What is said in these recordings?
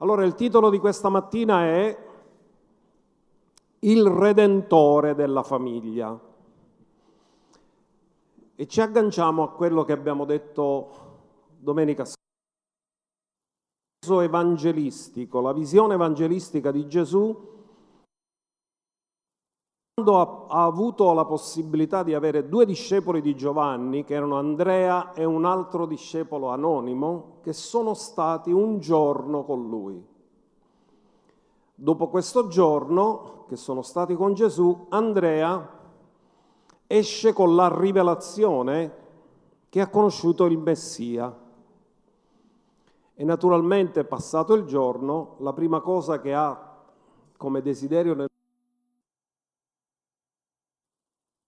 Allora il titolo di questa mattina è Il Redentore della famiglia. E ci agganciamo a quello che abbiamo detto domenica scorsa. evangelistico, la visione evangelistica di Gesù quando ha, avuto la possibilità di avere due discepoli di Giovanni, che erano Andrea e un altro discepolo anonimo, che sono stati un giorno con lui. Dopo questo giorno, che sono stati con Gesù, Andrea esce con la rivelazione che ha conosciuto il Messia. E naturalmente, passato il giorno, la prima cosa che ha come desiderio nel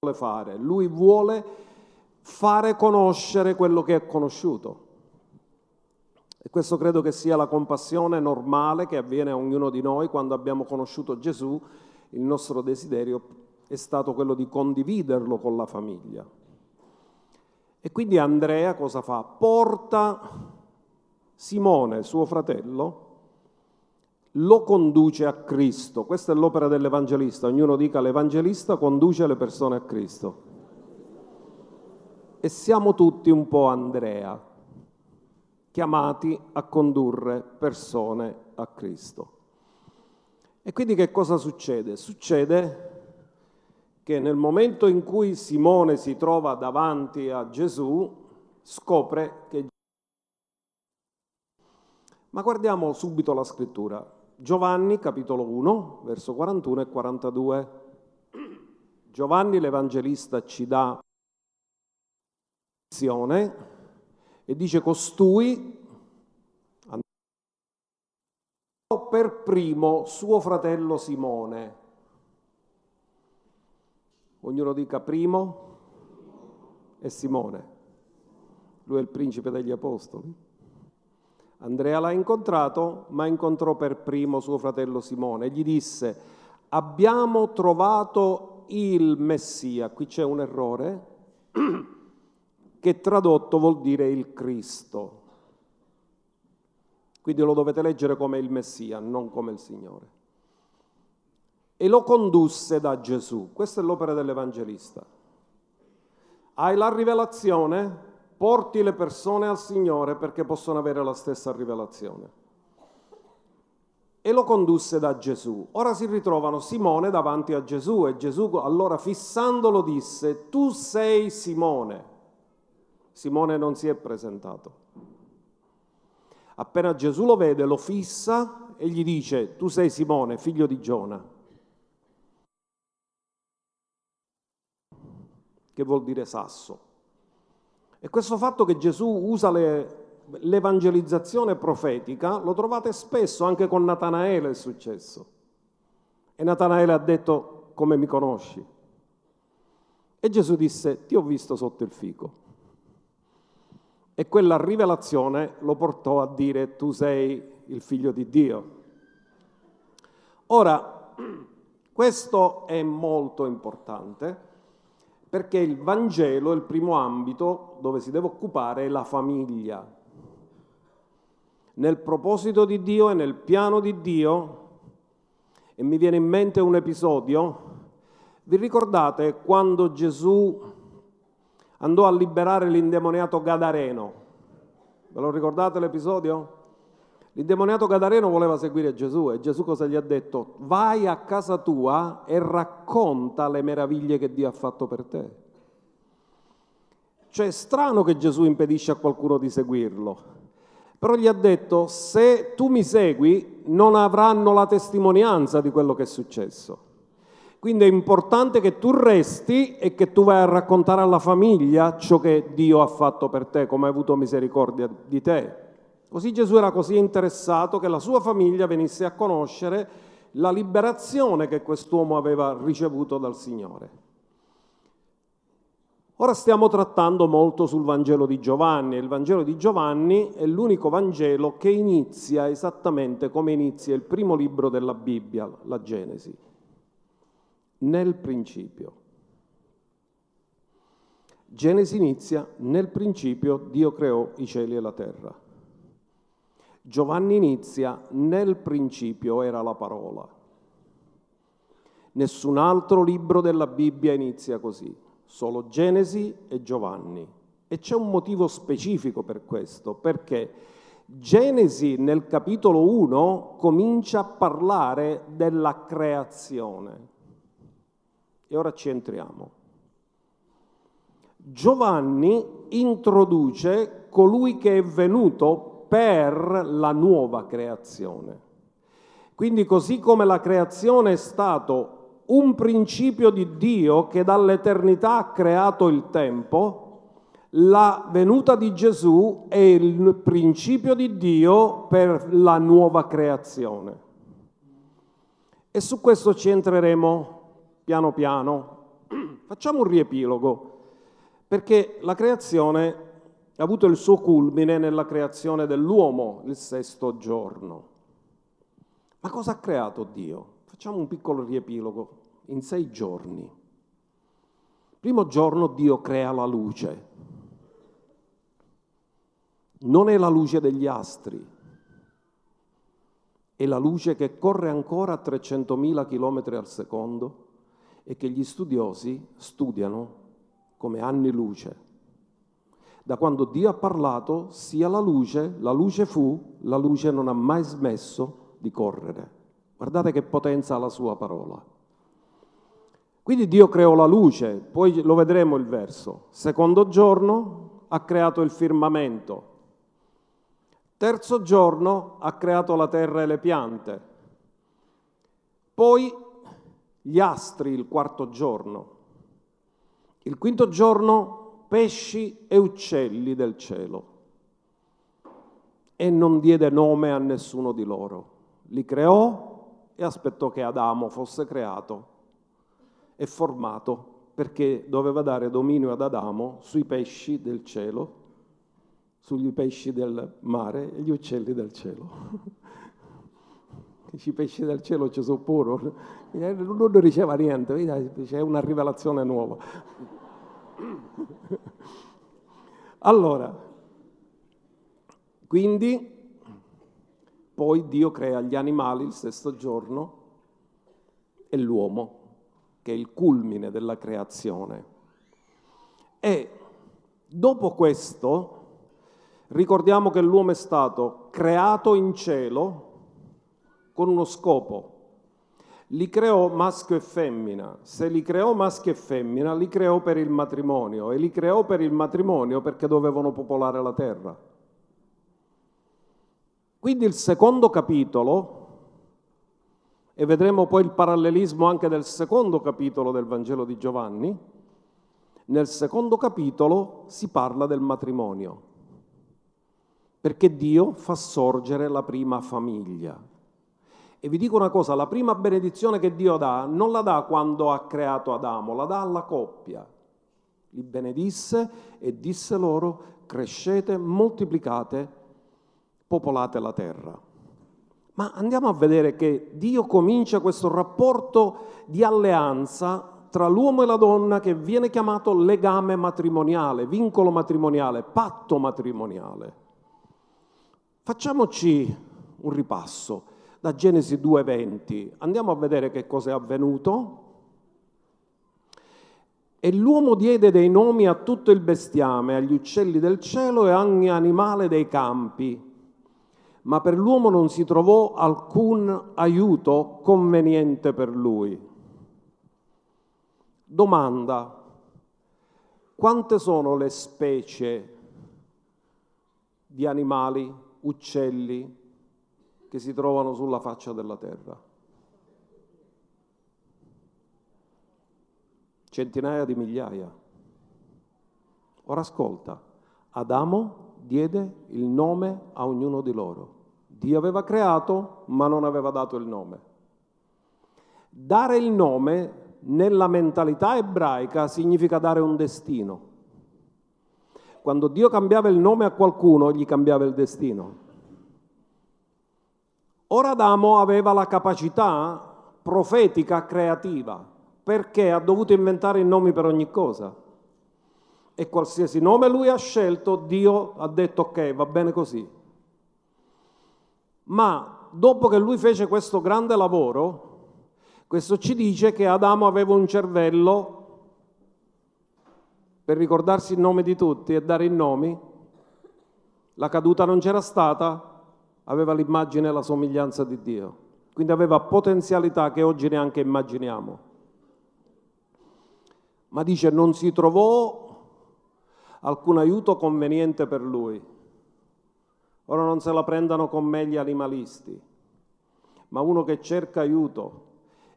vuole fare, lui vuole fare conoscere quello che è conosciuto. E questo credo che sia la compassione normale che avviene a ognuno di noi quando abbiamo conosciuto Gesù, il nostro desiderio è stato quello di condividerlo con la famiglia. E quindi Andrea cosa fa? Porta Simone, suo fratello, lo conduce a Cristo. Questa è l'opera dell'Evangelista. Ognuno dica l'Evangelista conduce le persone a Cristo. E siamo tutti un po' Andrea, chiamati a condurre persone a Cristo. E quindi che cosa succede? Succede che nel momento in cui Simone si trova davanti a Gesù, scopre che... Ma guardiamo subito la scrittura. Giovanni capitolo 1, verso 41 e 42. Giovanni l'Evangelista ci dà e dice costui per primo suo fratello Simone. Ognuno dica primo e Simone. Lui è il principe degli apostoli. Andrea l'ha incontrato, ma incontrò per primo suo fratello Simone e gli disse, abbiamo trovato il Messia. Qui c'è un errore che tradotto vuol dire il Cristo. Quindi lo dovete leggere come il Messia, non come il Signore. E lo condusse da Gesù. Questa è l'opera dell'Evangelista. Hai la rivelazione, porti le persone al Signore perché possono avere la stessa rivelazione. E lo condusse da Gesù. Ora si ritrovano Simone davanti a Gesù e Gesù allora fissandolo disse, tu sei Simone. Simone non si è presentato. Appena Gesù lo vede, lo fissa e gli dice, tu sei Simone, figlio di Giona. Che vuol dire sasso. E questo fatto che Gesù usa le, l'evangelizzazione profetica lo trovate spesso, anche con Natanaele è successo. E Natanaele ha detto, come mi conosci? E Gesù disse, ti ho visto sotto il fico. E quella rivelazione lo portò a dire, tu sei il figlio di Dio. Ora, questo è molto importante perché il Vangelo, il primo ambito dove si deve occupare è la famiglia. Nel proposito di Dio e nel piano di Dio, e mi viene in mente un episodio, vi ricordate quando Gesù andò a liberare l'indemoniato Gadareno? Ve lo ricordate l'episodio? L'indemoniato Gadareno voleva seguire Gesù e Gesù cosa gli ha detto? Vai a casa tua e racconta le meraviglie che Dio ha fatto per te. Cioè è strano che Gesù impedisce a qualcuno di seguirlo, però gli ha detto se tu mi segui non avranno la testimonianza di quello che è successo. Quindi è importante che tu resti e che tu vai a raccontare alla famiglia ciò che Dio ha fatto per te, come ha avuto misericordia di te. Così Gesù era così interessato che la sua famiglia venisse a conoscere la liberazione che quest'uomo aveva ricevuto dal Signore. Ora stiamo trattando molto sul Vangelo di Giovanni. Il Vangelo di Giovanni è l'unico Vangelo che inizia esattamente come inizia il primo libro della Bibbia, la Genesi, nel principio. Genesi inizia nel principio Dio creò i cieli e la terra. Giovanni inizia, nel principio era la parola. Nessun altro libro della Bibbia inizia così, solo Genesi e Giovanni. E c'è un motivo specifico per questo, perché Genesi nel capitolo 1 comincia a parlare della creazione. E ora ci entriamo. Giovanni introduce colui che è venuto per la nuova creazione. Quindi così come la creazione è stato un principio di Dio che dall'eternità ha creato il tempo, la venuta di Gesù è il principio di Dio per la nuova creazione. E su questo ci entreremo piano piano. Facciamo un riepilogo, perché la creazione ha avuto il suo culmine nella creazione dell'uomo il sesto giorno. Ma cosa ha creato Dio? Facciamo un piccolo riepilogo in sei giorni. Primo giorno Dio crea la luce. Non è la luce degli astri, è la luce che corre ancora a 300.000 km al secondo e che gli studiosi studiano come anni luce. Da quando Dio ha parlato, sia la luce, la luce fu, la luce non ha mai smesso di correre. Guardate che potenza ha la sua parola. Quindi Dio creò la luce, poi lo vedremo il verso. Secondo giorno ha creato il firmamento. Terzo giorno ha creato la terra e le piante. Poi gli astri il quarto giorno. Il quinto giorno pesci e uccelli del cielo. E non diede nome a nessuno di loro. Li creò e aspettò che Adamo fosse creato e formato perché doveva dare dominio ad Adamo sui pesci del cielo, sugli pesci del mare e gli uccelli del cielo. i pesci del cielo ci sono pure, non diceva niente, c'è una rivelazione nuova. Allora, quindi poi Dio crea gli animali il sesto giorno e l'uomo, che è il culmine della creazione. E dopo questo ricordiamo che l'uomo è stato creato in cielo, con uno scopo. Li creò maschio e femmina. Se li creò maschio e femmina, li creò per il matrimonio e li creò per il matrimonio perché dovevano popolare la terra. Quindi il secondo capitolo, e vedremo poi il parallelismo anche del secondo capitolo del Vangelo di Giovanni, nel secondo capitolo si parla del matrimonio, perché Dio fa sorgere la prima famiglia. E vi dico una cosa, la prima benedizione che Dio dà non la dà quando ha creato Adamo, la dà alla coppia. Li benedisse e disse loro, crescete, moltiplicate, popolate la terra. Ma andiamo a vedere che Dio comincia questo rapporto di alleanza tra l'uomo e la donna che viene chiamato legame matrimoniale, vincolo matrimoniale, patto matrimoniale. Facciamoci un ripasso da Genesi 2.20. Andiamo a vedere che cosa è avvenuto. E l'uomo diede dei nomi a tutto il bestiame, agli uccelli del cielo e a ogni animale dei campi. Ma per l'uomo non si trovò alcun aiuto conveniente per lui. Domanda, quante sono le specie di animali, uccelli, che si trovano sulla faccia della terra. Centinaia di migliaia. Ora ascolta, Adamo diede il nome a ognuno di loro. Dio aveva creato, ma non aveva dato il nome. Dare il nome nella mentalità ebraica significa dare un destino. Quando Dio cambiava il nome a qualcuno, gli cambiava il destino. Ora Adamo aveva la capacità profetica creativa perché ha dovuto inventare i nomi per ogni cosa. E qualsiasi nome lui ha scelto, Dio ha detto ok, va bene così. Ma dopo che lui fece questo grande lavoro, questo ci dice che Adamo aveva un cervello per ricordarsi il nome di tutti e dare i nomi. La caduta non c'era stata, aveva l'immagine e la somiglianza di Dio. Quindi aveva potenzialità che oggi neanche immaginiamo. Ma dice non si trovò alcun aiuto conveniente per lui. Ora non se la prendano con me gli animalisti, ma uno che cerca aiuto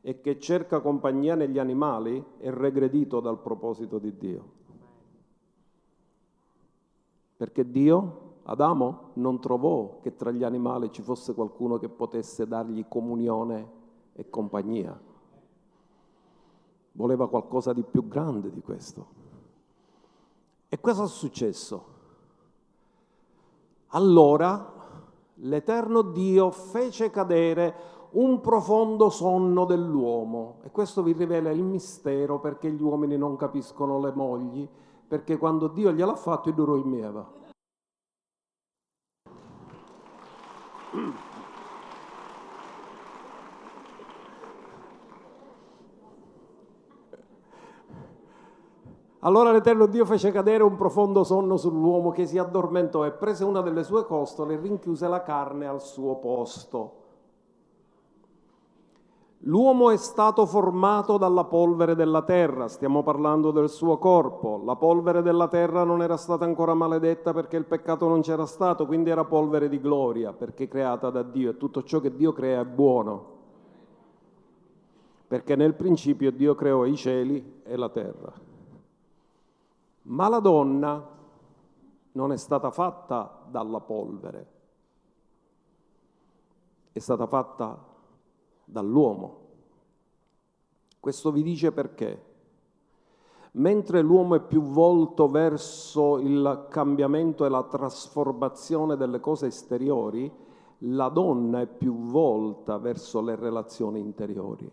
e che cerca compagnia negli animali è regredito dal proposito di Dio. Perché Dio, Adamo, non trovò che tra gli animali ci fosse qualcuno che potesse dargli comunione e compagnia. Voleva qualcosa di più grande di questo. E cosa è successo? Allora l'Eterno Dio fece cadere un profondo sonno dell'uomo e questo vi rivela il mistero perché gli uomini non capiscono le mogli, perché quando Dio gliel'ha fatto il duro in mieva. Allora l'Eterno Dio fece cadere un profondo sonno sull'uomo che si addormentò e prese una delle sue costole e rinchiuse la carne al suo posto. L'uomo è stato formato dalla polvere della terra, stiamo parlando del suo corpo. La polvere della terra non era stata ancora maledetta perché il peccato non c'era stato, quindi era polvere di gloria perché creata da Dio e tutto ciò che Dio crea è buono. Perché nel principio Dio creò i cieli e la terra. Ma la donna non è stata fatta dalla polvere, è stata fatta dall'uomo. Questo vi dice perché. Mentre l'uomo è più volto verso il cambiamento e la trasformazione delle cose esteriori, la donna è più volta verso le relazioni interiori,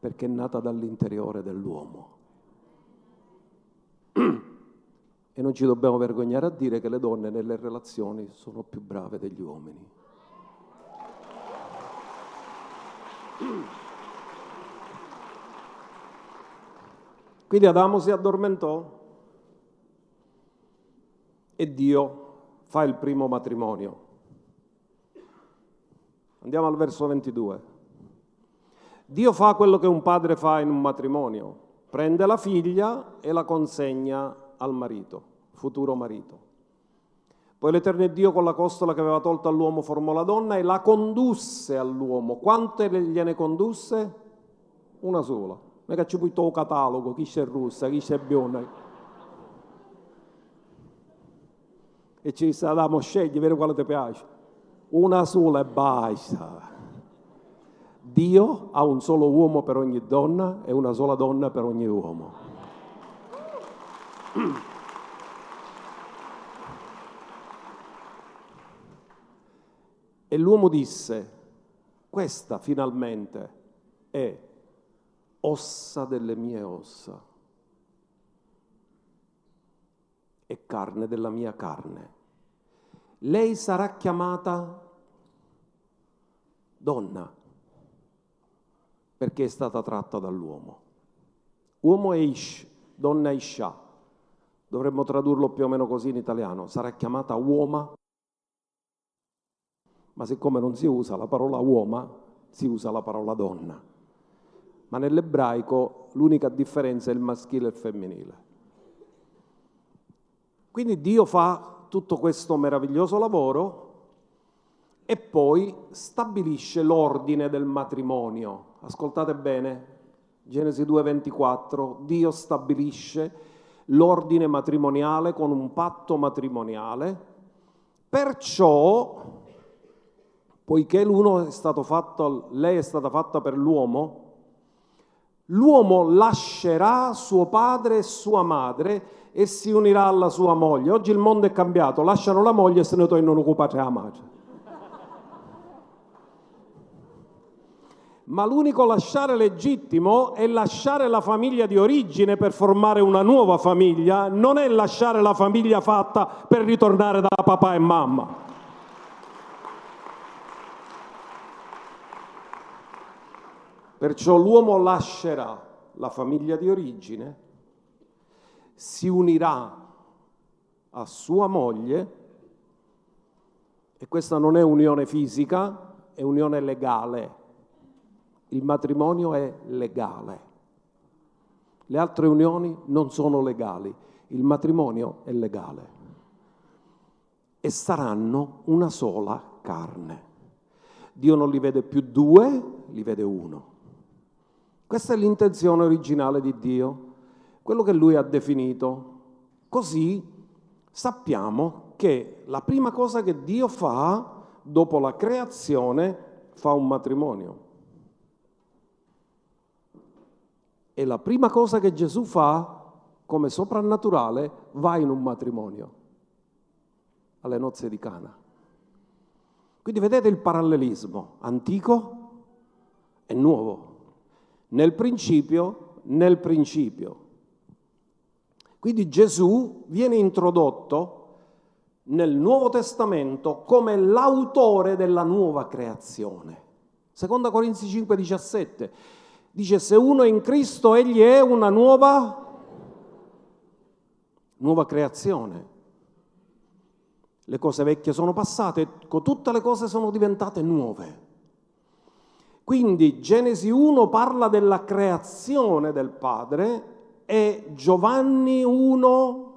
perché è nata dall'interiore dell'uomo. E non ci dobbiamo vergognare a dire che le donne nelle relazioni sono più brave degli uomini. Quindi Adamo si addormentò e Dio fa il primo matrimonio. Andiamo al verso 22. Dio fa quello che un padre fa in un matrimonio, prende la figlia e la consegna al marito, futuro marito. Poi l'Eterno Dio con la costola che aveva tolto all'uomo formò la donna e la condusse all'uomo. Quante gliene condusse? Una sola. Non è che ci puoi il catalogo, chi c'è russa, chi c'è bionda. E ci disse Adamo, scegli, vedi quale ti piace. Una sola e basta. Dio ha un solo uomo per ogni donna e una sola donna per ogni uomo. E l'uomo disse, questa finalmente è ossa delle mie ossa e carne della mia carne. Lei sarà chiamata donna perché è stata tratta dall'uomo. Uomo è Ish, donna è Isha. Dovremmo tradurlo più o meno così in italiano. Sarà chiamata uoma ma siccome non si usa la parola uomo, si usa la parola donna. Ma nell'ebraico l'unica differenza è il maschile e il femminile. Quindi Dio fa tutto questo meraviglioso lavoro e poi stabilisce l'ordine del matrimonio. Ascoltate bene, Genesi 2:24, Dio stabilisce l'ordine matrimoniale con un patto matrimoniale, perciò poiché l'uno è stato fatto, lei è stata fatta per l'uomo, l'uomo lascerà suo padre e sua madre e si unirà alla sua moglie. Oggi il mondo è cambiato, lasciano la moglie e se ne tornano occupati la madre. Ma l'unico lasciare legittimo è lasciare la famiglia di origine per formare una nuova famiglia, non è lasciare la famiglia fatta per ritornare da papà e mamma. Perciò l'uomo lascerà la famiglia di origine, si unirà a sua moglie, e questa non è unione fisica, è unione legale. Il matrimonio è legale. Le altre unioni non sono legali, il matrimonio è legale. E saranno una sola carne. Dio non li vede più due, li vede uno. Questa è l'intenzione originale di Dio, quello che Lui ha definito. Così sappiamo che la prima cosa che Dio fa dopo la creazione fa un matrimonio. E la prima cosa che Gesù fa come soprannaturale va in un matrimonio, alle nozze di Cana. Quindi vedete il parallelismo antico e nuovo, nel principio, nel principio. Quindi Gesù viene introdotto nel Nuovo Testamento come l'autore della nuova creazione. Seconda Corinzi 5, 17 dice se uno è in Cristo egli è una nuova, nuova creazione. Le cose vecchie sono passate, tutte le cose sono diventate nuove. Quindi Genesi 1 parla della creazione del Padre e Giovanni 1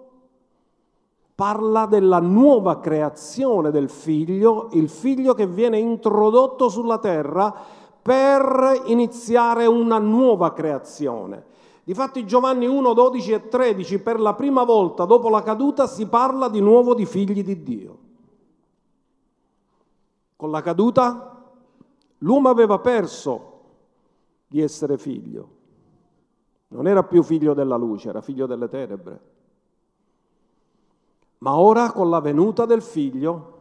parla della nuova creazione del figlio, il figlio che viene introdotto sulla terra per iniziare una nuova creazione. Difatti Giovanni 1, 12 e 13, per la prima volta dopo la caduta si parla di nuovo di figli di Dio. Con la caduta l'uomo aveva perso di essere figlio. Non era più figlio della luce, era figlio delle tenebre. Ma ora con la venuta del figlio,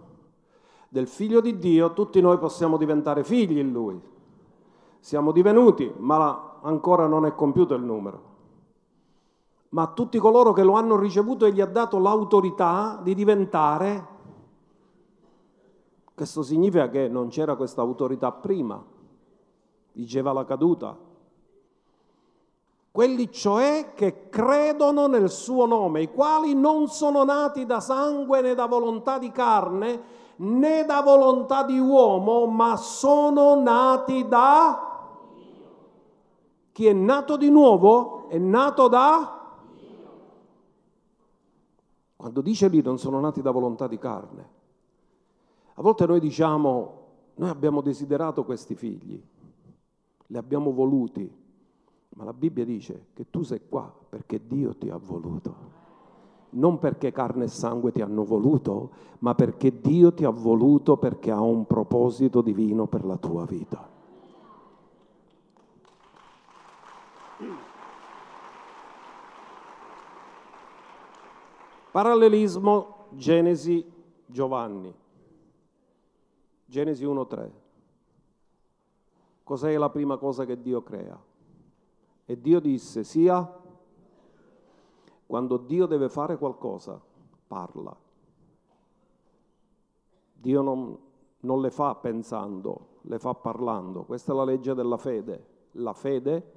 del figlio di Dio, tutti noi possiamo diventare figli in lui. Siamo divenuti, ma ancora non è compiuto il numero. Ma a tutti coloro che lo hanno ricevuto egli ha dato l'autorità di diventare. Questo significa che non c'era questa autorità prima, diceva la caduta. Quelli cioè che credono nel suo nome, i quali non sono nati da sangue né da volontà di carne né da volontà di uomo, ma sono nati da chi è nato di nuovo è nato da... Quando dice lì non sono nati da volontà di carne. A volte noi diciamo, noi abbiamo desiderato questi figli, li abbiamo voluti, ma la Bibbia dice che tu sei qua perché Dio ti ha voluto. Non perché carne e sangue ti hanno voluto, ma perché Dio ti ha voluto perché ha un proposito divino per la tua vita. Parallelismo Genesi Giovanni. Genesi 1.3. Cos'è la prima cosa che Dio crea? E Dio disse sia quando Dio deve fare qualcosa, parla. Dio non, non le fa pensando, le fa parlando. Questa è la legge della fede. La fede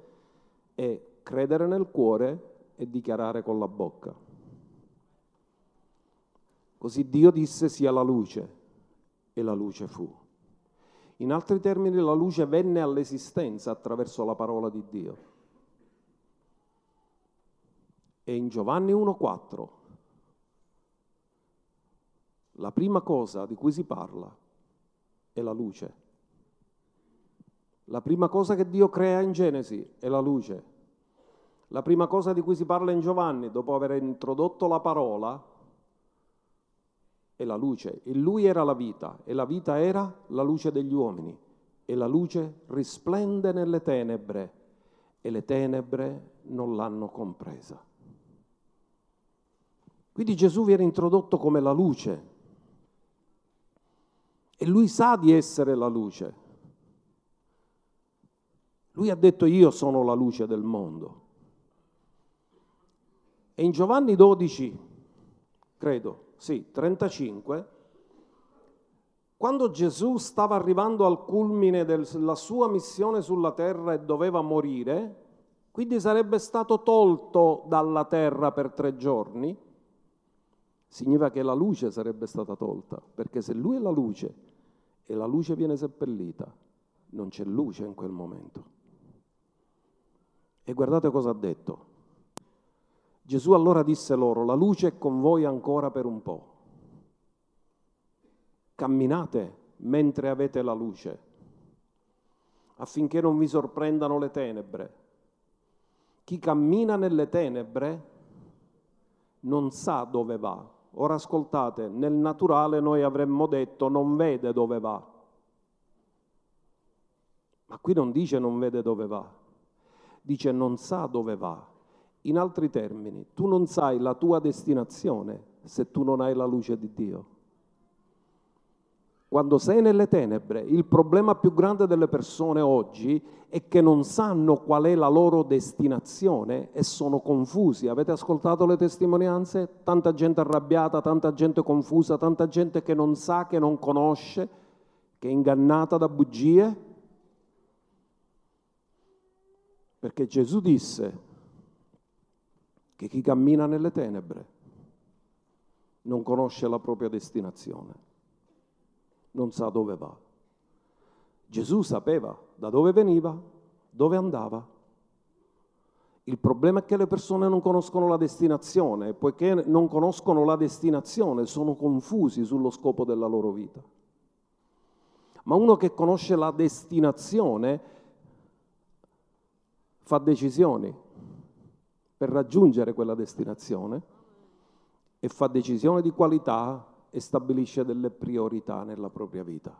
è credere nel cuore e dichiarare con la bocca. Così Dio disse sia la luce e la luce fu. In altri termini la luce venne all'esistenza attraverso la parola di Dio. E in Giovanni 1.4 la prima cosa di cui si parla è la luce. La prima cosa che Dio crea in Genesi è la luce. La prima cosa di cui si parla in Giovanni, dopo aver introdotto la parola, è la luce. In lui era la vita e la vita era la luce degli uomini e la luce risplende nelle tenebre e le tenebre non l'hanno compresa. Quindi Gesù viene introdotto come la luce e lui sa di essere la luce. Lui ha detto io sono la luce del mondo. E in Giovanni 12, credo, sì, 35, Quando Gesù stava arrivando al culmine della sua missione sulla terra e doveva morire, quindi sarebbe stato tolto dalla terra per tre giorni, significa che la luce sarebbe stata tolta, perché se lui è la luce e la luce viene seppellita, non c'è luce in quel momento. E guardate cosa ha detto. Gesù allora disse loro, la luce è con voi ancora per un po'. Camminate mentre avete la luce, affinché non vi sorprendano le tenebre. Chi cammina nelle tenebre non sa dove va. Ora ascoltate, nel naturale noi avremmo detto non vede dove va. Ma qui non dice non vede dove va, dice non sa dove va. In altri termini, tu non sai la tua destinazione se tu non hai la luce di Dio. Quando sei nelle tenebre, il problema più grande delle persone oggi è che non sanno qual è la loro destinazione e sono confusi. Avete ascoltato le testimonianze? Tanta gente arrabbiata, tanta gente confusa, tanta gente che non sa, che non conosce, che è ingannata da bugie. Perché Gesù disse che chi cammina nelle tenebre non conosce la propria destinazione non sa dove va. Gesù sapeva da dove veniva, dove andava. Il problema è che le persone non conoscono la destinazione e poiché non conoscono la destinazione sono confusi sullo scopo della loro vita. Ma uno che conosce la destinazione fa decisioni per raggiungere quella destinazione e fa decisioni di qualità e stabilisce delle priorità nella propria vita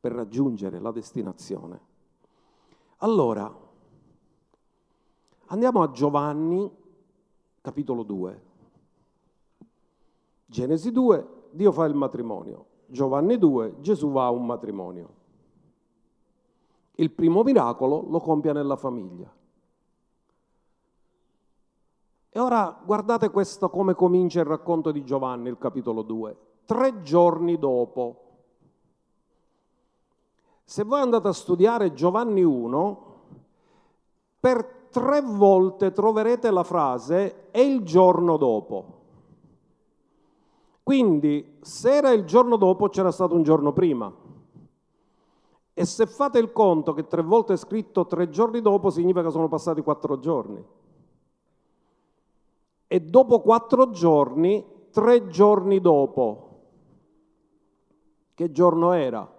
per raggiungere la destinazione. Allora, andiamo a Giovanni capitolo 2. Genesi 2, Dio fa il matrimonio. Giovanni 2, Gesù va a un matrimonio. Il primo miracolo lo compie nella famiglia. E ora guardate questo come comincia il racconto di Giovanni, il capitolo 2. Tre giorni dopo. Se voi andate a studiare Giovanni 1, per tre volte troverete la frase è il giorno dopo. Quindi se era il giorno dopo c'era stato un giorno prima. E se fate il conto che tre volte è scritto tre giorni dopo significa che sono passati quattro giorni e dopo quattro giorni, tre giorni dopo, che giorno era?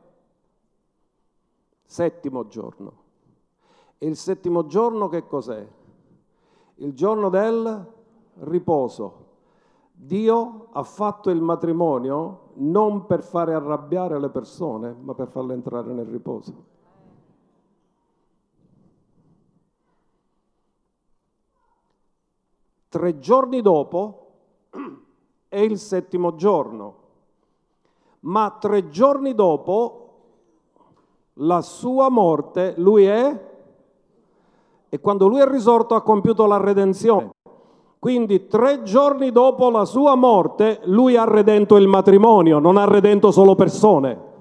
Settimo giorno. E il settimo giorno che cos'è? Il giorno del riposo. Dio ha fatto il matrimonio non per fare arrabbiare le persone, ma per farle entrare nel riposo. Tre giorni dopo è il settimo giorno, ma tre giorni dopo la sua morte, lui è, e quando lui è risorto ha compiuto la redenzione. Quindi tre giorni dopo la sua morte lui ha redento il matrimonio, non ha redento solo persone.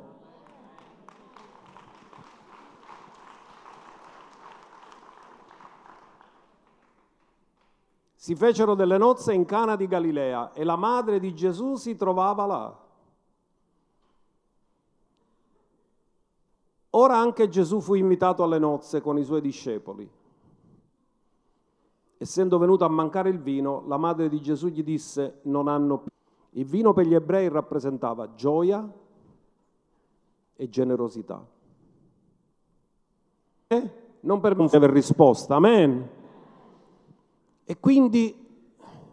Si fecero delle nozze in Cana di Galilea e la madre di Gesù si trovava là. Ora anche Gesù fu invitato alle nozze con i suoi discepoli. Essendo venuto a mancare il vino, la madre di Gesù gli disse, non hanno più. Il vino per gli ebrei rappresentava gioia e generosità. Eh? Non per aver risposta, amen. E quindi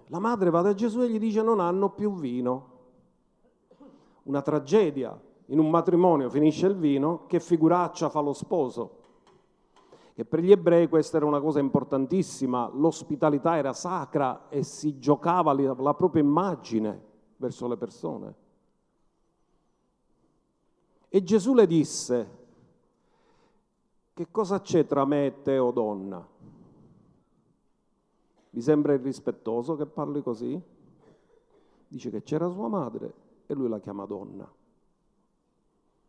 la madre va da Gesù e gli dice non hanno più vino. Una tragedia. In un matrimonio finisce il vino, che figuraccia fa lo sposo? E per gli ebrei questa era una cosa importantissima, l'ospitalità era sacra e si giocava la propria immagine verso le persone. E Gesù le disse, che cosa c'è tra me e te, o donna? Vi sembra irrispettoso che parli così? Dice che c'era sua madre e lui la chiama donna.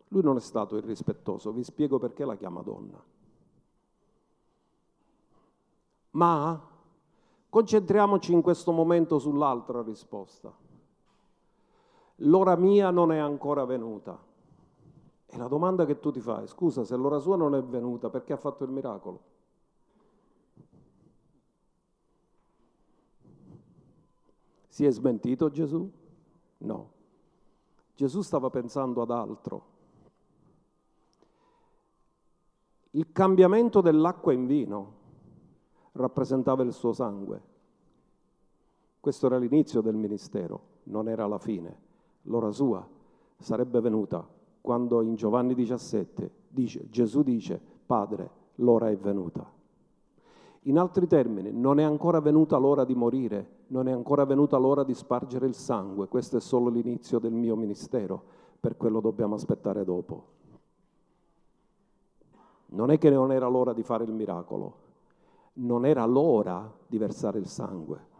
Lui non è stato irrispettoso, vi spiego perché la chiama donna. Ma concentriamoci in questo momento sull'altra risposta. L'ora mia non è ancora venuta. E la domanda che tu ti fai, scusa, se l'ora sua non è venuta, perché ha fatto il miracolo? Si è smentito Gesù? No. Gesù stava pensando ad altro. Il cambiamento dell'acqua in vino rappresentava il suo sangue. Questo era l'inizio del ministero, non era la fine. L'ora sua sarebbe venuta quando in Giovanni 17 dice, Gesù dice, Padre, l'ora è venuta. In altri termini, non è ancora venuta l'ora di morire, non è ancora venuta l'ora di spargere il sangue, questo è solo l'inizio del mio ministero, per quello dobbiamo aspettare dopo. Non è che non era l'ora di fare il miracolo, non era l'ora di versare il sangue.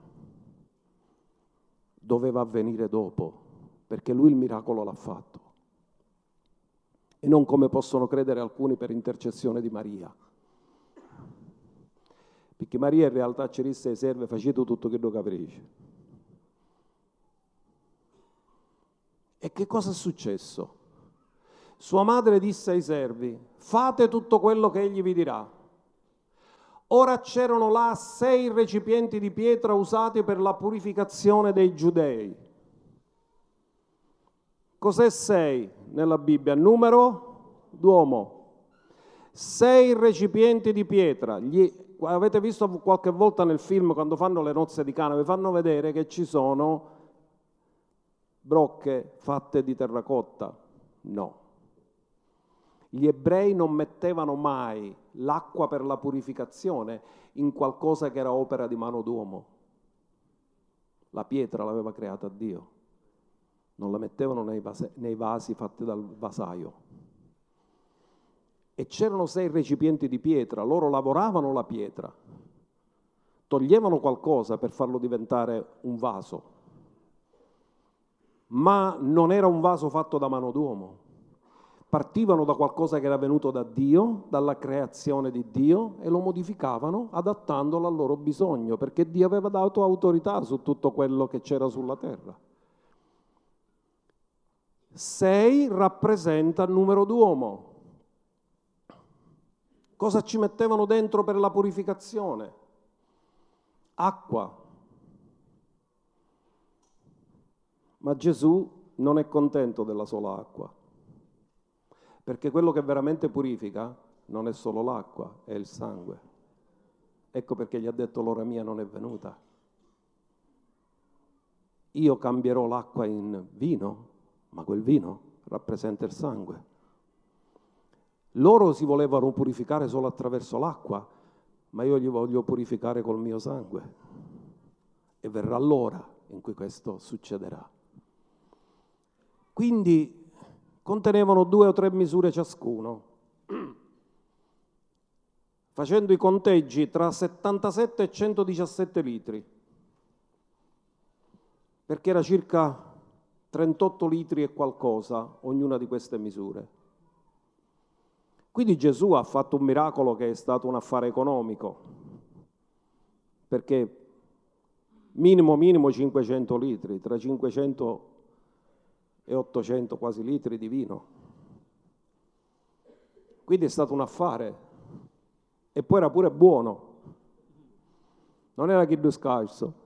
Doveva avvenire dopo, perché lui il miracolo l'ha fatto e non come possono credere alcuni per intercessione di Maria. Perché Maria in realtà ci disse ai serve facendo tutto quello che capisce. E che cosa è successo? Sua madre disse ai servi, fate tutto quello che egli vi dirà. Ora c'erano là sei recipienti di pietra usati per la purificazione dei giudei. Cos'è sei nella Bibbia? Numero d'uomo. Sei recipienti di pietra. Gli, avete visto qualche volta nel film quando fanno le nozze di Cana, vi fanno vedere che ci sono brocche fatte di terracotta? No. Gli ebrei non mettevano mai l'acqua per la purificazione in qualcosa che era opera di mano d'uomo. La pietra l'aveva creata Dio non la mettevano nei, vasi, nei vasi fatti dal vasaio. E c'erano sei recipienti di pietra, loro lavoravano la pietra, toglievano qualcosa per farlo diventare un vaso, ma non era un vaso fatto da mano d'uomo. Partivano da qualcosa che era venuto da Dio, dalla creazione di Dio, e lo modificavano adattandolo al loro bisogno, perché Dio aveva dato autorità su tutto quello che c'era sulla terra. 6 rappresenta il numero d'uomo. Cosa ci mettevano dentro per la purificazione? Acqua. Ma Gesù non è contento della sola acqua, perché quello che veramente purifica non è solo l'acqua, è il sangue. Ecco perché gli ha detto l'ora mia non è venuta. Io cambierò l'acqua in vino ma quel vino rappresenta il sangue. Loro si volevano purificare solo attraverso l'acqua, ma io li voglio purificare col mio sangue. E verrà l'ora in cui questo succederà. Quindi contenevano due o tre misure ciascuno, facendo i conteggi tra 77 e 117 litri, perché era circa 38 litri e qualcosa ognuna di queste misure. Quindi Gesù ha fatto un miracolo che è stato un affare economico, perché minimo minimo 500 litri, tra 500 e 800 quasi litri di vino. Quindi è stato un affare. E poi era pure buono, non era che scarso.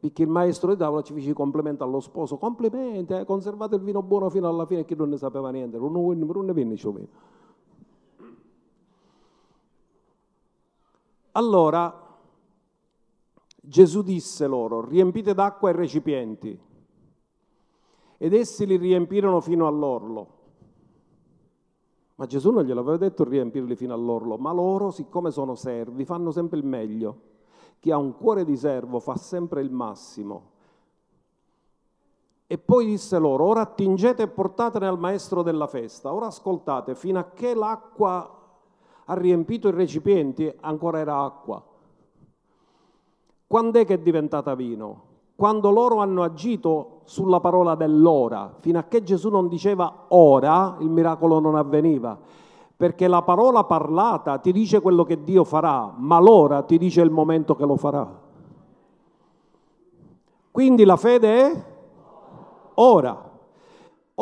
Perché il maestro di tavola ci fece complimenti allo sposo, complimenti, eh, conservate il vino buono fino alla fine, che non ne sapeva niente, non ne venne vino. Allora Gesù disse loro, riempite d'acqua i recipienti, ed essi li riempirono fino all'orlo. Ma Gesù non gliel'aveva detto riempirli fino all'orlo, ma loro, siccome sono servi, fanno sempre il meglio. Chi ha un cuore di servo fa sempre il massimo. E poi disse loro, ora attingete e portatene al maestro della festa. Ora ascoltate, fino a che l'acqua ha riempito i recipienti, ancora era acqua. Quando è che è diventata vino? Quando loro hanno agito sulla parola dell'ora. Fino a che Gesù non diceva ora, il miracolo non avveniva. Perché la parola parlata ti dice quello che Dio farà, ma l'ora ti dice il momento che lo farà. Quindi la fede è ora.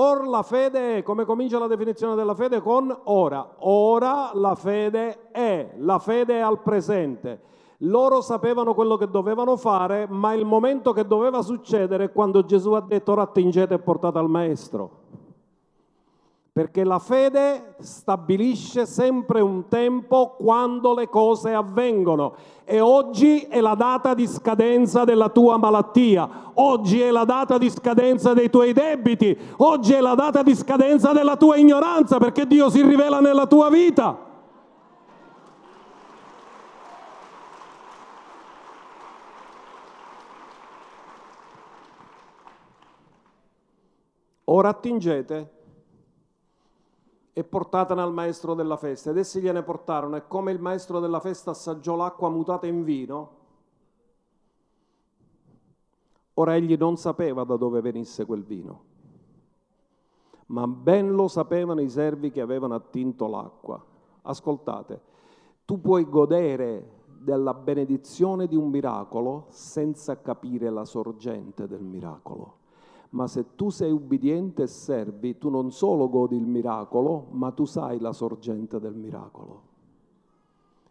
Or la fede è, come comincia la definizione della fede? Con ora. Ora la fede è, la fede è al presente. Loro sapevano quello che dovevano fare, ma il momento che doveva succedere è quando Gesù ha detto ora attingete e portate al Maestro perché la fede stabilisce sempre un tempo quando le cose avvengono. E oggi è la data di scadenza della tua malattia, oggi è la data di scadenza dei tuoi debiti, oggi è la data di scadenza della tua ignoranza perché Dio si rivela nella tua vita. Ora attingete e portatene al maestro della festa. Ed essi gliene portarono e come il maestro della festa assaggiò l'acqua mutata in vino, ora egli non sapeva da dove venisse quel vino, ma ben lo sapevano i servi che avevano attinto l'acqua. Ascoltate, tu puoi godere della benedizione di un miracolo senza capire la sorgente del miracolo ma se tu sei ubbidiente e servi, tu non solo godi il miracolo, ma tu sai la sorgente del miracolo.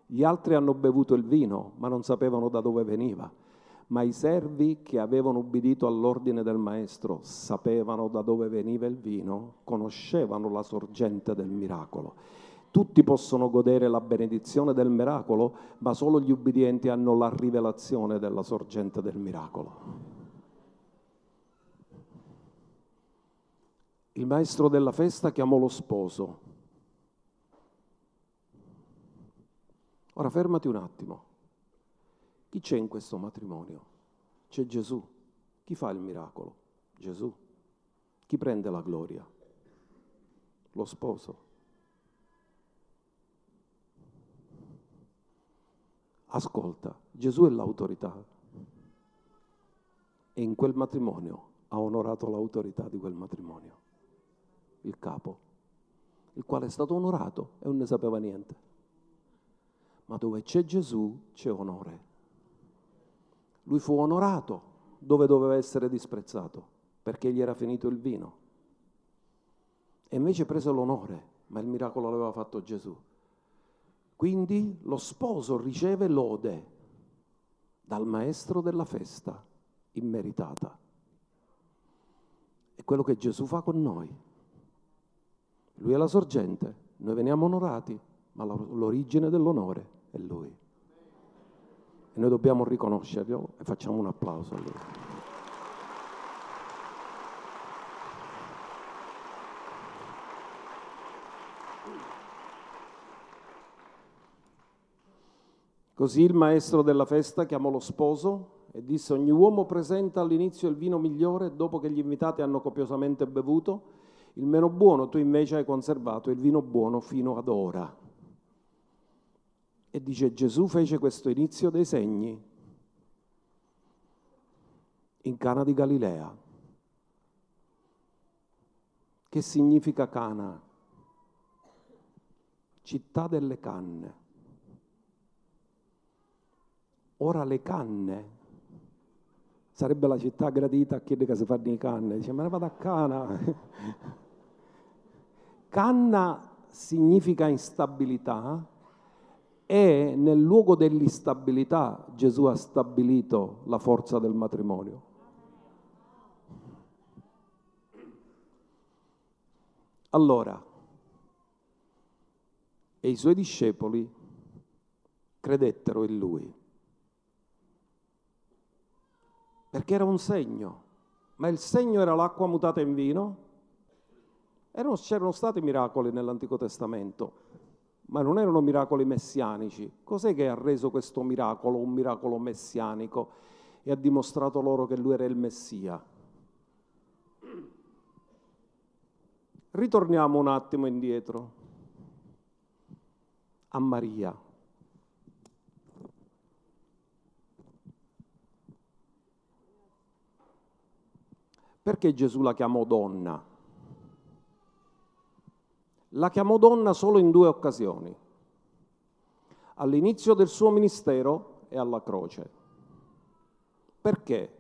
Gli altri hanno bevuto il vino, ma non sapevano da dove veniva. Ma i servi che avevano ubbidito all'ordine del maestro sapevano da dove veniva il vino, conoscevano la sorgente del miracolo. Tutti possono godere la benedizione del miracolo, ma solo gli ubbidienti hanno la rivelazione della sorgente del miracolo. Il maestro della festa chiamò lo sposo. Ora fermati un attimo. Chi c'è in questo matrimonio? C'è Gesù. Chi fa il miracolo? Gesù. Chi prende la gloria? Lo sposo. Ascolta, Gesù è l'autorità e in quel matrimonio ha onorato l'autorità di quel matrimonio il capo, il quale è stato onorato e non ne sapeva niente. Ma dove c'è Gesù c'è onore. Lui fu onorato dove doveva essere disprezzato, perché gli era finito il vino. E invece prese l'onore, ma il miracolo l'aveva fatto Gesù. Quindi lo sposo riceve lode dal maestro della festa, immeritata. È quello che Gesù fa con noi. Lui è la sorgente, noi veniamo onorati, ma l'origine dell'onore è Lui. E noi dobbiamo riconoscerlo e facciamo un applauso a Lui. Così il maestro della festa chiamò lo sposo e disse ogni uomo presenta all'inizio il vino migliore dopo che gli invitati hanno copiosamente bevuto il meno buono tu invece hai conservato il vino buono fino ad ora. E dice Gesù fece questo inizio dei segni in Cana di Galilea. Che significa Cana? Città delle canne. Ora le canne sarebbe la città gradita a chi che si fanno i canne. Dice, ma ne vado a Cana. Canna significa instabilità e nel luogo dell'instabilità Gesù ha stabilito la forza del matrimonio. Allora, e i suoi discepoli credettero in lui, perché era un segno, ma il segno era l'acqua mutata in vino erano, c'erano stati miracoli nell'Antico Testamento, ma non erano miracoli messianici. Cos'è che ha reso questo miracolo un miracolo messianico e ha dimostrato loro che lui era il Messia? Ritorniamo un attimo indietro a Maria. Perché Gesù la chiamò donna? La chiamò donna solo in due occasioni, all'inizio del suo ministero e alla croce. Perché?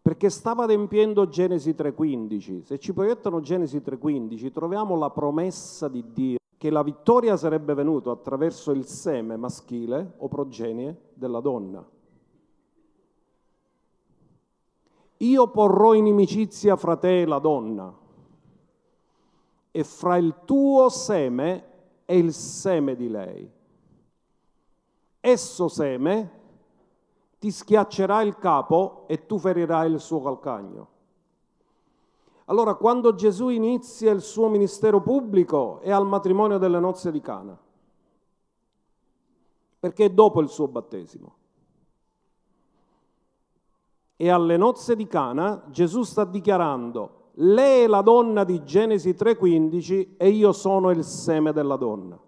Perché stava adempiendo Genesi 3.15. Se ci proiettano Genesi 3.15 troviamo la promessa di Dio che la vittoria sarebbe venuta attraverso il seme maschile o progenie della donna. io porrò inimicizia fra te e la donna, e fra il tuo seme e il seme di lei. Esso seme ti schiaccerà il capo e tu ferirai il suo calcagno. Allora, quando Gesù inizia il suo ministero pubblico è al matrimonio delle nozze di Cana, perché è dopo il suo battesimo. E alle nozze di Cana Gesù sta dichiarando, lei è la donna di Genesi 3:15 e io sono il seme della donna.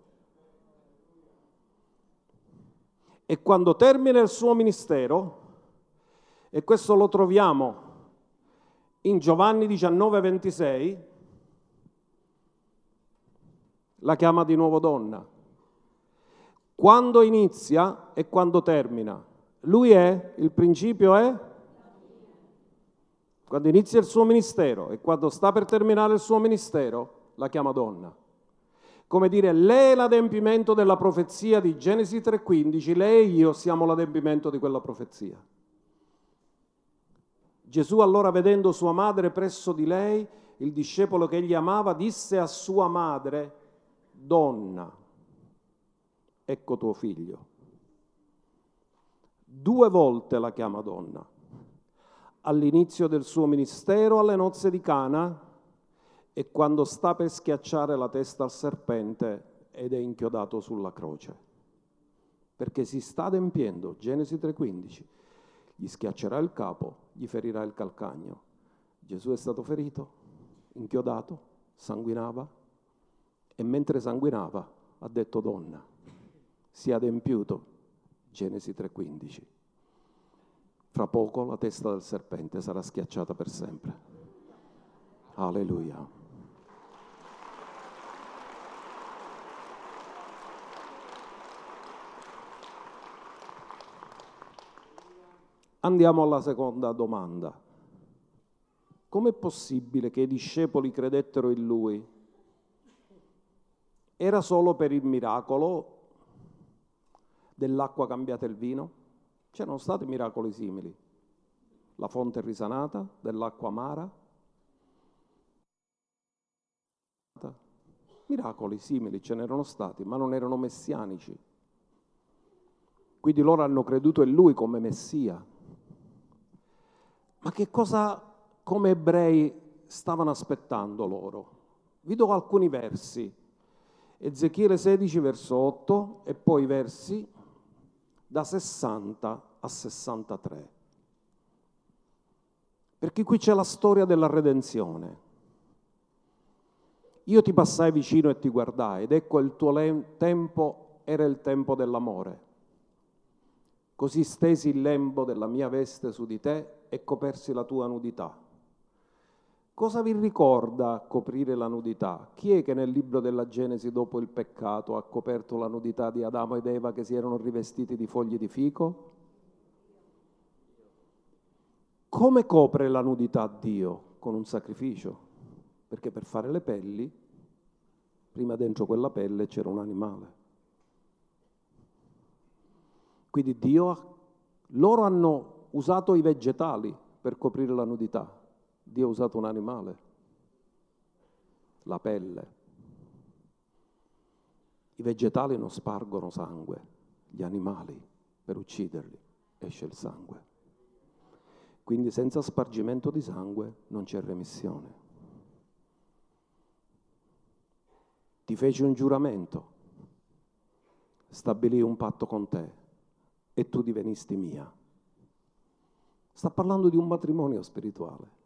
E quando termina il suo ministero, e questo lo troviamo in Giovanni 19:26, la chiama di nuovo donna. Quando inizia e quando termina. Lui è, il principio è quando inizia il suo ministero e quando sta per terminare il suo ministero, la chiama donna. Come dire, lei è l'adempimento della profezia di Genesi 3:15, lei e io siamo l'adempimento di quella profezia. Gesù allora vedendo sua madre presso di lei, il discepolo che egli amava, disse a sua madre, donna, ecco tuo figlio. Due volte la chiama donna all'inizio del suo ministero alle nozze di Cana e quando sta per schiacciare la testa al serpente ed è inchiodato sulla croce. Perché si sta adempiendo, Genesi 3:15, gli schiaccerà il capo, gli ferirà il calcagno. Gesù è stato ferito, inchiodato, sanguinava e mentre sanguinava ha detto donna, si è adempiuto, Genesi 3:15. Fra poco la testa del serpente sarà schiacciata per sempre. Alleluia. Andiamo alla seconda domanda. Com'è possibile che i discepoli credettero in lui? Era solo per il miracolo dell'acqua cambiata il vino? C'erano stati miracoli simili. La fonte risanata dell'acqua amara. Miracoli simili ce n'erano stati, ma non erano messianici. Quindi loro hanno creduto in lui come Messia. Ma che cosa come ebrei stavano aspettando loro? Vi do alcuni versi. Ezechiele 16 verso 8 e poi versi da 60 a 63. Perché qui c'è la storia della redenzione. Io ti passai vicino e ti guardai ed ecco il tuo tempo era il tempo dell'amore. Così stesi il lembo della mia veste su di te e copersi la tua nudità. Cosa vi ricorda coprire la nudità? Chi è che nel libro della Genesi, dopo il peccato, ha coperto la nudità di Adamo ed Eva che si erano rivestiti di fogli di fico? Come copre la nudità Dio? Con un sacrificio. Perché per fare le pelli, prima dentro quella pelle c'era un animale. Quindi Dio, loro hanno usato i vegetali per coprire la nudità. Dio ha usato un animale, la pelle. I vegetali non spargono sangue, gli animali per ucciderli esce il sangue. Quindi senza spargimento di sangue non c'è remissione. Ti feci un giuramento, stabilì un patto con te e tu divenisti mia. Sta parlando di un matrimonio spirituale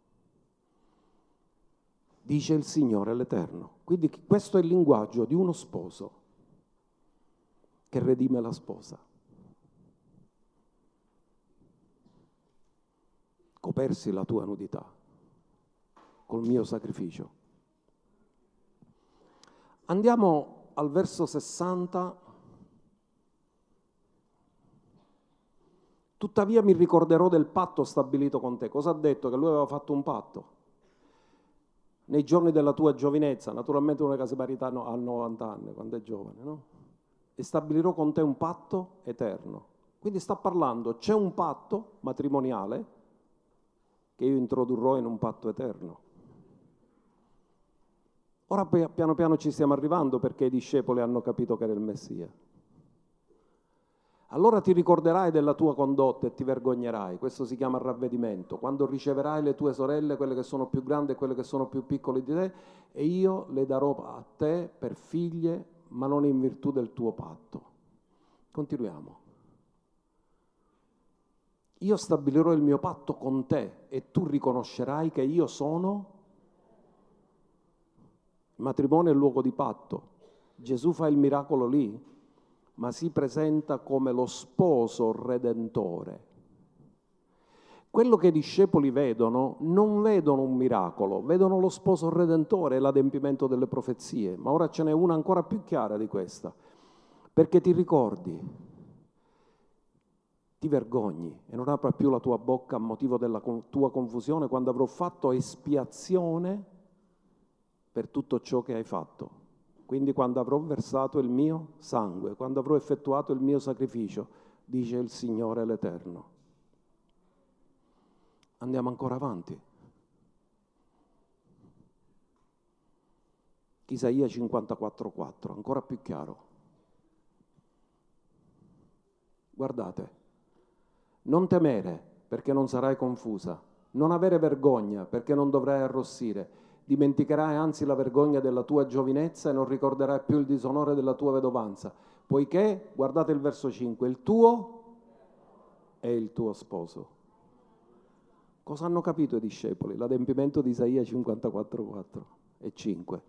dice il Signore l'Eterno. Quindi questo è il linguaggio di uno sposo che redime la sposa. Copersi la tua nudità col mio sacrificio. Andiamo al verso 60. Tuttavia mi ricorderò del patto stabilito con te. Cosa ha detto? Che lui aveva fatto un patto. Nei giorni della tua giovinezza, naturalmente una casa parità ha 90 anni, quando è giovane, no? E stabilirò con te un patto eterno. Quindi sta parlando, c'è un patto matrimoniale che io introdurrò in un patto eterno. Ora piano piano ci stiamo arrivando perché i discepoli hanno capito che era il Messia. Allora ti ricorderai della tua condotta e ti vergognerai, questo si chiama ravvedimento, quando riceverai le tue sorelle, quelle che sono più grandi e quelle che sono più piccole di te, e io le darò a te per figlie, ma non in virtù del tuo patto. Continuiamo. Io stabilirò il mio patto con te e tu riconoscerai che io sono il matrimonio è il luogo di patto. Gesù fa il miracolo lì, ma si presenta come lo sposo redentore. Quello che i discepoli vedono non vedono un miracolo, vedono lo sposo redentore e l'adempimento delle profezie, ma ora ce n'è una ancora più chiara di questa, perché ti ricordi, ti vergogni e non apra più la tua bocca a motivo della tua confusione quando avrò fatto espiazione per tutto ciò che hai fatto. Quindi quando avrò versato il mio sangue, quando avrò effettuato il mio sacrificio, dice il Signore l'Eterno. Andiamo ancora avanti. Isaia 54,4, ancora più chiaro. Guardate, non temere perché non sarai confusa, non avere vergogna perché non dovrai arrossire dimenticherai anzi la vergogna della tua giovinezza e non ricorderai più il disonore della tua vedovanza, poiché, guardate il verso 5, il tuo è il tuo sposo. Cosa hanno capito i discepoli? L'adempimento di Isaia 54,4 e 5,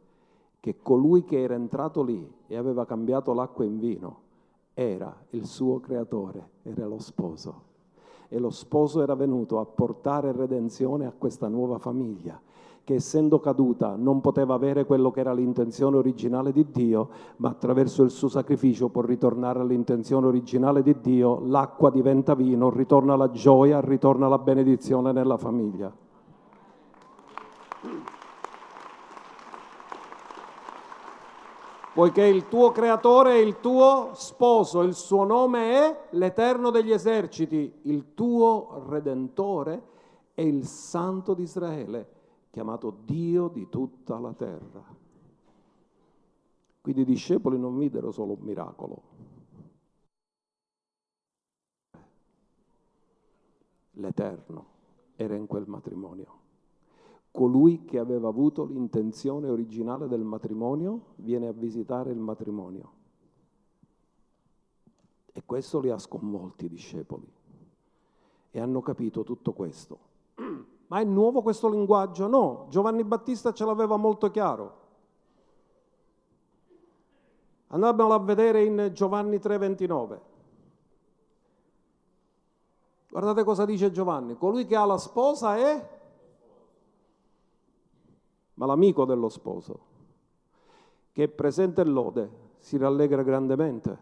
che colui che era entrato lì e aveva cambiato l'acqua in vino era il suo creatore, era lo sposo. E lo sposo era venuto a portare redenzione a questa nuova famiglia che essendo caduta non poteva avere quello che era l'intenzione originale di Dio, ma attraverso il suo sacrificio può ritornare all'intenzione originale di Dio, l'acqua diventa vino, ritorna la gioia, ritorna la benedizione nella famiglia. Poiché il tuo creatore è il tuo sposo, il suo nome è l'Eterno degli eserciti, il tuo redentore è il Santo di Israele chiamato Dio di tutta la terra. Quindi i discepoli non videro solo un miracolo. L'Eterno era in quel matrimonio. Colui che aveva avuto l'intenzione originale del matrimonio viene a visitare il matrimonio. E questo li ha sconvolti i discepoli. E hanno capito tutto questo. Ma è nuovo questo linguaggio? No, Giovanni Battista ce l'aveva molto chiaro. Andiamo a vedere in Giovanni 3:29. Guardate cosa dice Giovanni. Colui che ha la sposa è... Ma l'amico dello sposo, che è presente in lode, si rallegra grandemente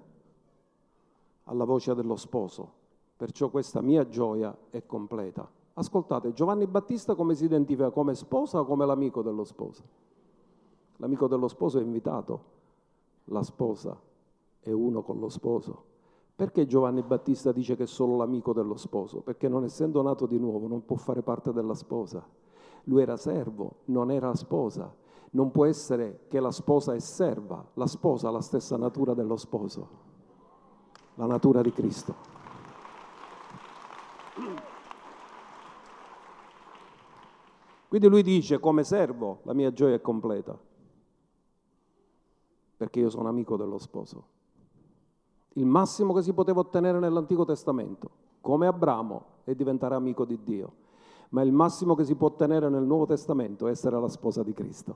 alla voce dello sposo. Perciò questa mia gioia è completa. Ascoltate, Giovanni Battista come si identifica? Come sposa o come l'amico dello sposo? L'amico dello sposo è invitato, la sposa è uno con lo sposo. Perché Giovanni Battista dice che è solo l'amico dello sposo? Perché non essendo nato di nuovo non può fare parte della sposa. Lui era servo, non era sposa. Non può essere che la sposa è serva, la sposa ha la stessa natura dello sposo, la natura di Cristo. Quindi lui dice, come servo, la mia gioia è completa, perché io sono amico dello sposo. Il massimo che si poteva ottenere nell'Antico Testamento, come Abramo, è diventare amico di Dio, ma il massimo che si può ottenere nel Nuovo Testamento è essere la sposa di Cristo.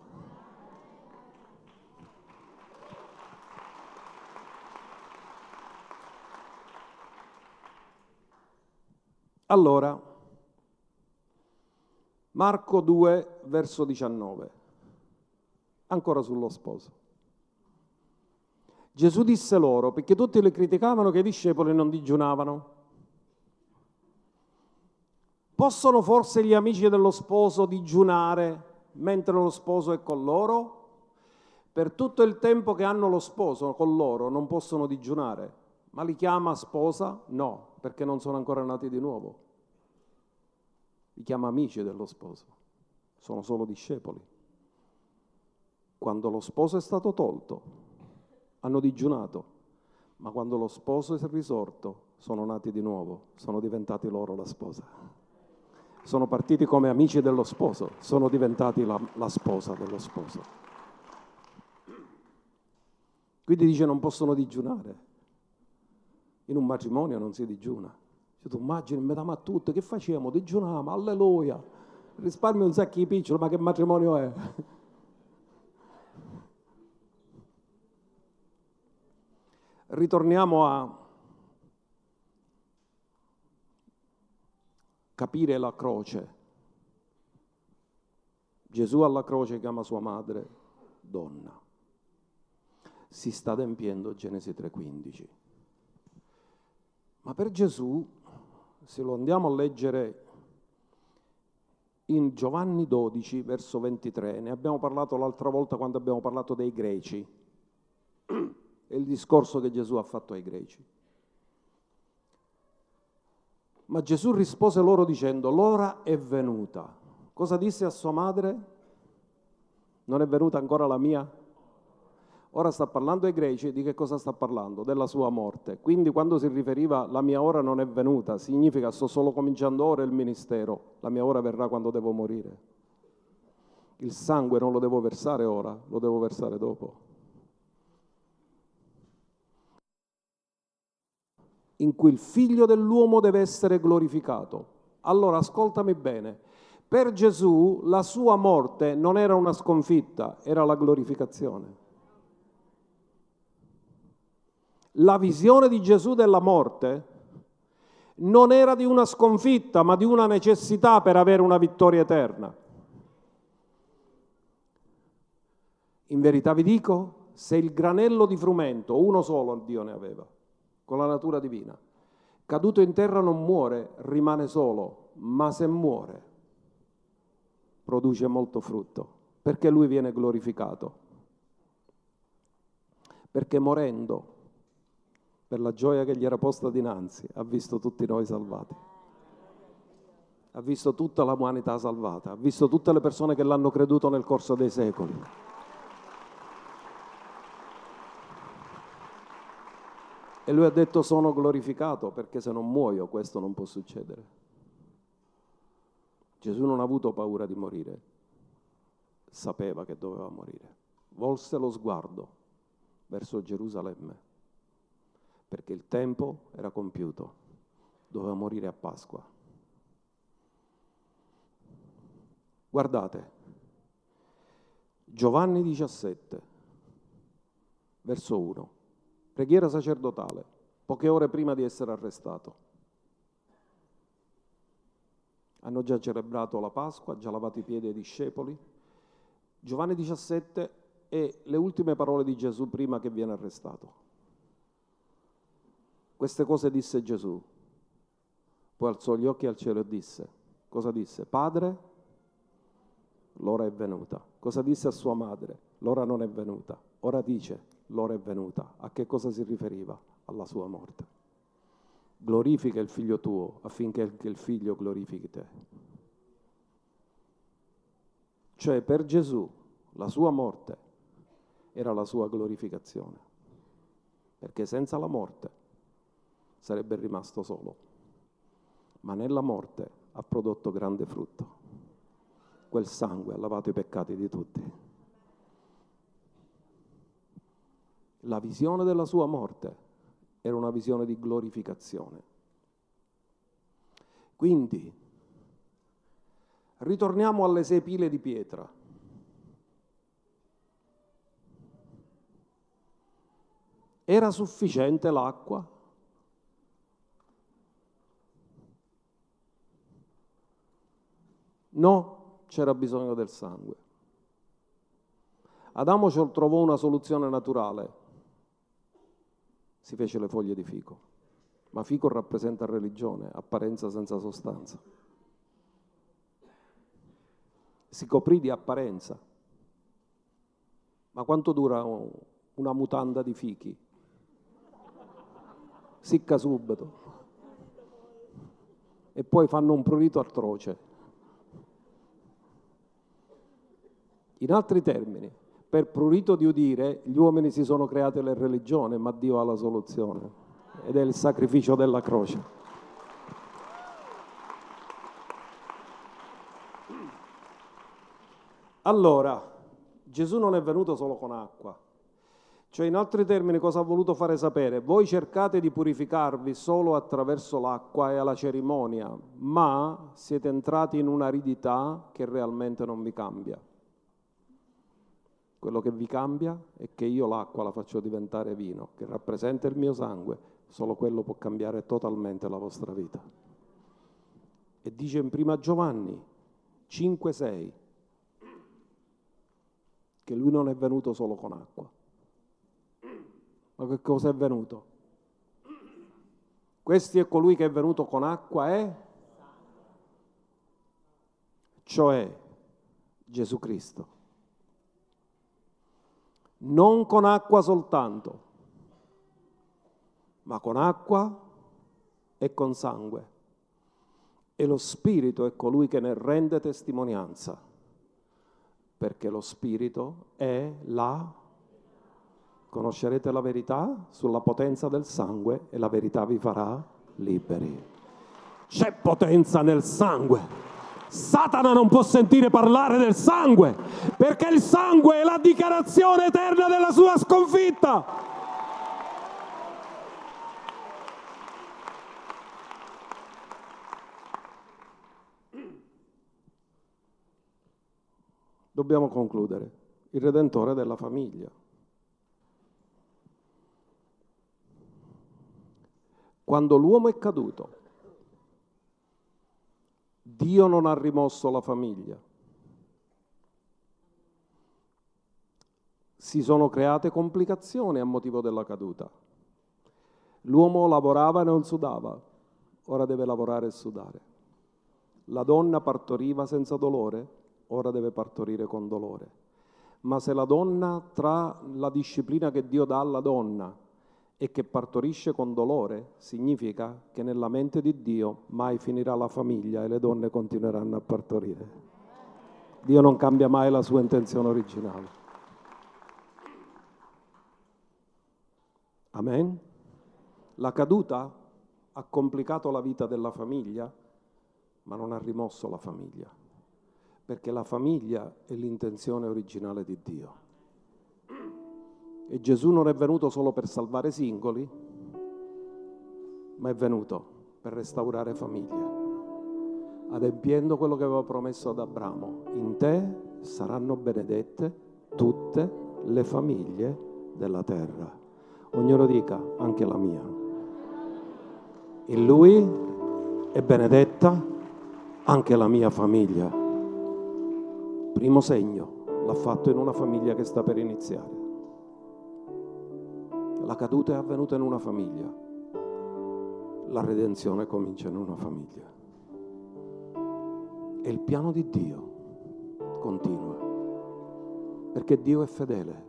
Allora, Marco 2, verso 19, ancora sullo sposo. Gesù disse loro, perché tutti le criticavano che i discepoli non digiunavano. Possono forse gli amici dello sposo digiunare mentre lo sposo è con loro? Per tutto il tempo che hanno lo sposo con loro non possono digiunare, ma li chiama sposa? No, perché non sono ancora nati di nuovo li chiama amici dello sposo, sono solo discepoli. Quando lo sposo è stato tolto, hanno digiunato, ma quando lo sposo è risorto, sono nati di nuovo, sono diventati loro la sposa. Sono partiti come amici dello sposo, sono diventati la, la sposa dello sposo. Quindi dice non possono digiunare. In un matrimonio non si digiuna. Cioè, tu immagini, a tutte, che facciamo? Digiuniamo, alleluia. Risparmio un sacco di piccolo, ma che matrimonio è? Ritorniamo a capire la croce. Gesù alla croce chiama sua madre donna. Si sta adempiendo Genesi 3:15. Ma per Gesù se lo andiamo a leggere in Giovanni 12, verso 23, ne abbiamo parlato l'altra volta quando abbiamo parlato dei greci, è il discorso che Gesù ha fatto ai greci. Ma Gesù rispose loro dicendo, l'ora è venuta. Cosa disse a sua madre? Non è venuta ancora la mia? Ora sta parlando ai greci, di che cosa sta parlando? Della sua morte. Quindi quando si riferiva la mia ora non è venuta, significa sto solo cominciando ora il ministero, la mia ora verrà quando devo morire. Il sangue non lo devo versare ora, lo devo versare dopo. In cui il figlio dell'uomo deve essere glorificato. Allora ascoltami bene, per Gesù la sua morte non era una sconfitta, era la glorificazione. La visione di Gesù della morte non era di una sconfitta, ma di una necessità per avere una vittoria eterna. In verità vi dico, se il granello di frumento, uno solo Dio ne aveva, con la natura divina, caduto in terra non muore, rimane solo, ma se muore produce molto frutto, perché lui viene glorificato. Perché morendo per la gioia che gli era posta dinanzi, ha visto tutti noi salvati. Ha visto tutta l'umanità salvata, ha visto tutte le persone che l'hanno creduto nel corso dei secoli. E lui ha detto sono glorificato perché se non muoio questo non può succedere. Gesù non ha avuto paura di morire, sapeva che doveva morire. Volse lo sguardo verso Gerusalemme perché il tempo era compiuto, doveva morire a Pasqua. Guardate, Giovanni 17, verso 1, preghiera sacerdotale, poche ore prima di essere arrestato. Hanno già celebrato la Pasqua, già lavato i piedi ai discepoli. Giovanni 17 è le ultime parole di Gesù prima che viene arrestato. Queste cose disse Gesù. Poi alzò gli occhi al cielo e disse, cosa disse? Padre, l'ora è venuta. Cosa disse a sua madre? L'ora non è venuta. Ora dice, l'ora è venuta. A che cosa si riferiva? Alla sua morte. Glorifica il figlio tuo affinché il figlio glorifichi te. Cioè per Gesù la sua morte era la sua glorificazione. Perché senza la morte sarebbe rimasto solo. Ma nella morte ha prodotto grande frutto. Quel sangue ha lavato i peccati di tutti. La visione della sua morte era una visione di glorificazione. Quindi, ritorniamo alle sei pile di pietra. Era sufficiente l'acqua? No, c'era bisogno del sangue. Adamo trovò una soluzione naturale, si fece le foglie di fico, ma fico rappresenta religione, apparenza senza sostanza. Si coprì di apparenza, ma quanto dura una mutanda di fichi? Sicca subito. E poi fanno un prurito atroce. In altri termini, per prurito di udire, gli uomini si sono create le religioni, ma Dio ha la soluzione ed è il sacrificio della croce. Allora, Gesù non è venuto solo con acqua. Cioè, in altri termini, cosa ha voluto fare sapere? Voi cercate di purificarvi solo attraverso l'acqua e la cerimonia, ma siete entrati in un'aridità che realmente non vi cambia. Quello che vi cambia è che io l'acqua la faccio diventare vino, che rappresenta il mio sangue, solo quello può cambiare totalmente la vostra vita. E dice in prima Giovanni 5,6 che lui non è venuto solo con acqua. Ma che cosa è venuto? Questo è colui che è venuto con acqua è? Cioè Gesù Cristo. Non con acqua soltanto, ma con acqua e con sangue. E lo Spirito è colui che ne rende testimonianza perché lo Spirito è la... Conoscerete la verità sulla potenza del sangue e la verità vi farà liberi. C'è potenza nel sangue. Satana non può sentire parlare del sangue, perché il sangue è la dichiarazione eterna della sua sconfitta. Dobbiamo concludere. Il Redentore della famiglia. Quando l'uomo è caduto, Dio non ha rimosso la famiglia. Si sono create complicazioni a motivo della caduta. L'uomo lavorava e non sudava, ora deve lavorare e sudare. La donna partoriva senza dolore, ora deve partorire con dolore. Ma se la donna, tra la disciplina che Dio dà alla donna e che partorisce con dolore, significa che nella mente di Dio mai finirà la famiglia e le donne continueranno a partorire. Dio non cambia mai la sua intenzione originale. Amen? La caduta ha complicato la vita della famiglia, ma non ha rimosso la famiglia perché la famiglia è l'intenzione originale di Dio. E Gesù non è venuto solo per salvare singoli, ma è venuto per restaurare famiglie, adempiendo quello che aveva promesso ad Abramo. In te saranno benedette tutte le famiglie della terra. Ognuno dica, anche la mia. In lui è benedetta anche la mia famiglia. Primo segno, l'ha fatto in una famiglia che sta per iniziare. La caduta è avvenuta in una famiglia, la redenzione comincia in una famiglia. E il piano di Dio continua, perché Dio è fedele,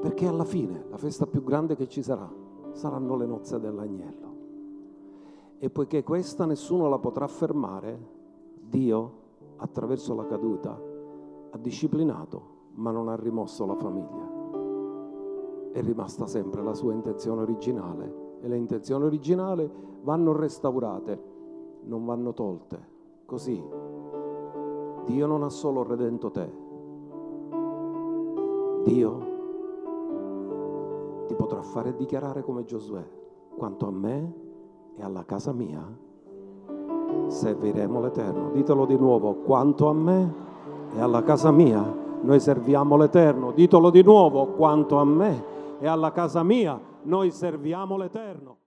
perché alla fine la festa più grande che ci sarà saranno le nozze dell'agnello. E poiché questa nessuno la potrà fermare, Dio attraverso la caduta, ha disciplinato, ma non ha rimosso la famiglia. È rimasta sempre la sua intenzione originale e le intenzioni originali vanno restaurate, non vanno tolte. Così Dio non ha solo redento te, Dio ti potrà fare dichiarare come Giosuè, quanto a me e alla casa mia serviremo l'Eterno. Ditelo di nuovo, quanto a me e alla casa mia, noi serviamo l'Eterno. Ditelo di nuovo, quanto a me e alla casa mia, noi serviamo l'Eterno.